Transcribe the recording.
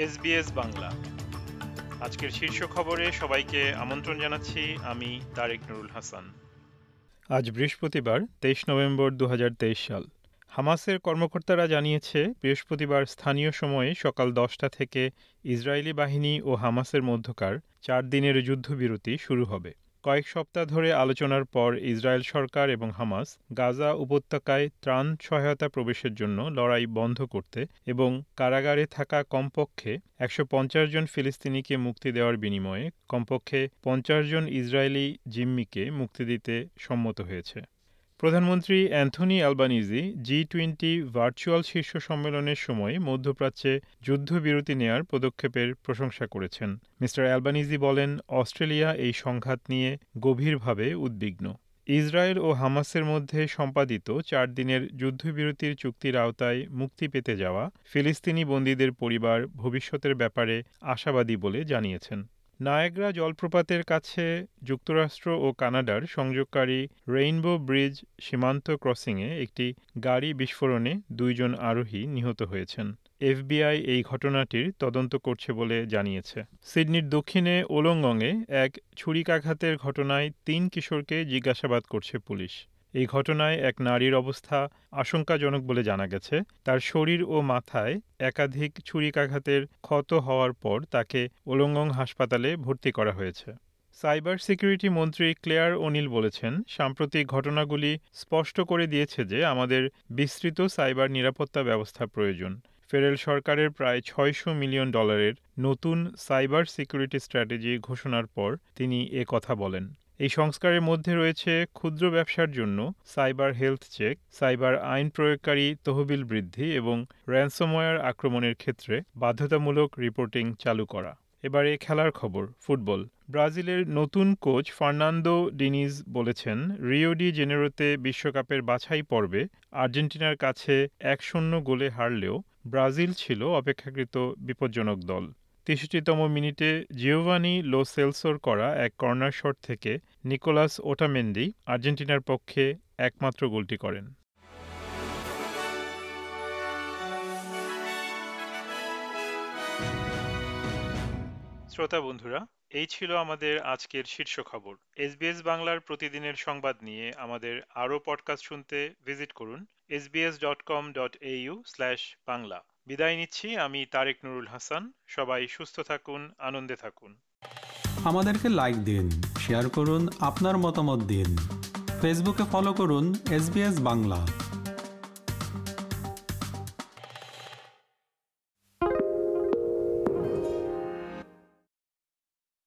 SBS Bangla. আজকের শীর্ষ খবরে সবাইকে আমন্ত্রণ জানাচ্ছি, আমি তারেক নুরুল হাসান। আজ বৃহস্পতিবার, তেইশ নভেম্বর দু হাজার তেইশ সাল। হামাসের কর্মকর্তারা জানিয়েছে, বৃহস্পতিবার স্থানীয় সময়ে সকাল দশটা থেকে ইসরায়েলি বাহিনী ও হামাসের মধ্যকার চার দিনের যুদ্ধবিরতি শুরু হবে। কয়েক সপ্তাহ ধরে আলোচনার পর ইসরায়েল সরকার এবং হামাস গাজা উপত্যকায় ত্রাণ সহায়তা প্রবেশের জন্য লড়াই বন্ধ করতে এবং কারাগারে থাকা কমপক্ষে একশো পঞ্চাশ জন ফিলিস্তিনিকে মুক্তি দেওয়ার বিনিময়ে কমপক্ষে পঞ্চাশ জন ইসরায়েলি জিম্মিকে মুক্তি দিতে সম্মত হয়েছে। প্রধানমন্ত্রী Anthony Albanese G twenty virtual শীর্ষ সম্মেলনের সময় মধ্যপ্রাচ্যে যুদ্ধবিরতি নেয়ার পদক্ষেপের প্রশংসা করেছেন। মিস্টার অ্যালবানিজি বলেন, অস্ট্রেলিয়া এই সংঘাত নিয়ে গভীরভাবে উদ্বিগ্ন। ইসরায়েল ও হামাসের মধ্যে সম্পাদিত চার দিনের যুদ্ধবিরতির চুক্তির আওতায় মুক্তি পেতে যাওয়া ফিলিস্তিনি বন্দীদের পরিবার ভবিষ্যতের ব্যাপারে আশাবাদী বলে জানিয়েছেন। নায়াগ্রা জলপ্রপাতের কাছে যুক্তরাষ্ট্র ও কানাডার সংযোগকারী রেইনবো ব্রিজ সীমান্ত ক্রসিংয়ে একটি গাড়ি বিস্ফোরণে দুইজন আরোহী নিহত হয়েছেন। এফবিআই এই ঘটনাটির তদন্ত করছে বলে জানিয়েছে। সিডনির দক্ষিণে ওলংগংয়ে এক ছুরিকাঘাতের ঘটনায় তিন কিশোরকে জিজ্ঞাসাবাদ করছে পুলিশ। এই ঘটনায় এক নারীর অবস্থা আশঙ্কাজনক বলে জানা গেছে। তার শরীর ও মাথায় একাধিক ছুরিকাঘাতের ক্ষত হওয়ার পর তাকে ওলঙ্গং হাসপাতালে ভর্তি করা হয়েছে। সাইবার সিকিউরিটি মন্ত্রী ক্লেয়ার ওনিল বলেছেন, সাম্প্রতিক ঘটনাগুলি স্পষ্ট করে দিয়েছে যে আমাদের বিস্তৃত সাইবার নিরাপত্তা ব্যবস্থা প্রয়োজন। ফেডারেল সরকারের প্রায় ছয়শো মিলিয়ন ডলারের নতুন সাইবার সিকিউরিটি স্ট্র্যাটেজি ঘোষণার পর তিনি এ কথা বলেন। এই সংস্কারের মধ্যে রয়েছে ক্ষুদ্র ব্যবসার জন্য সাইবার হেলথ চেক, সাইবার আইন প্রয়োগকারী তহবিল বৃদ্ধি এবং র্যানসমওয়্যার আক্রমণের ক্ষেত্রে বাধ্যতামূলক রিপোর্টিং চালু করা। এবারে খেলার খবর, ফুটবল। ব্রাজিলের নতুন কোচ ফার্নান্দো ডিনিজ বলেছেন, রিও ডি জেনেরোতে বিশ্বকাপের বাছাই পর্বে আর্জেন্টিনার কাছে এক শূন্য গোলে হারলেও ব্রাজিল ছিল অপেক্ষাকৃত বিপজ্জনক দল। তেষট্টিতম মিনিটে জিওভানি লো সেলসোর করা এক কর্নার শট থেকে নিকোলাস ওটামেন্ডি আর্জেন্টিনার পক্ষে একমাত্র গোলটি করেন। শ্রোতা বন্ধুরা, এই ছিল আমাদের আজকের শীর্ষ খবর। এসবিএস বাংলার প্রতিদিনের সংবাদ নিয়ে আমাদের আরও পডকাস্ট শুনতে ভিজিট করুন SBS dot com dot Bangla. বিদায় নিচ্ছি, আমি তারেক নুরুল হাসান। সবাই সুস্থ থাকুন, আনন্দে থাকুন। আমাদেরকে লাইক দিন শেয়ার করুন, আপনার মতামত দিন। ফেসবুকে ফলো করুন এস বাংলা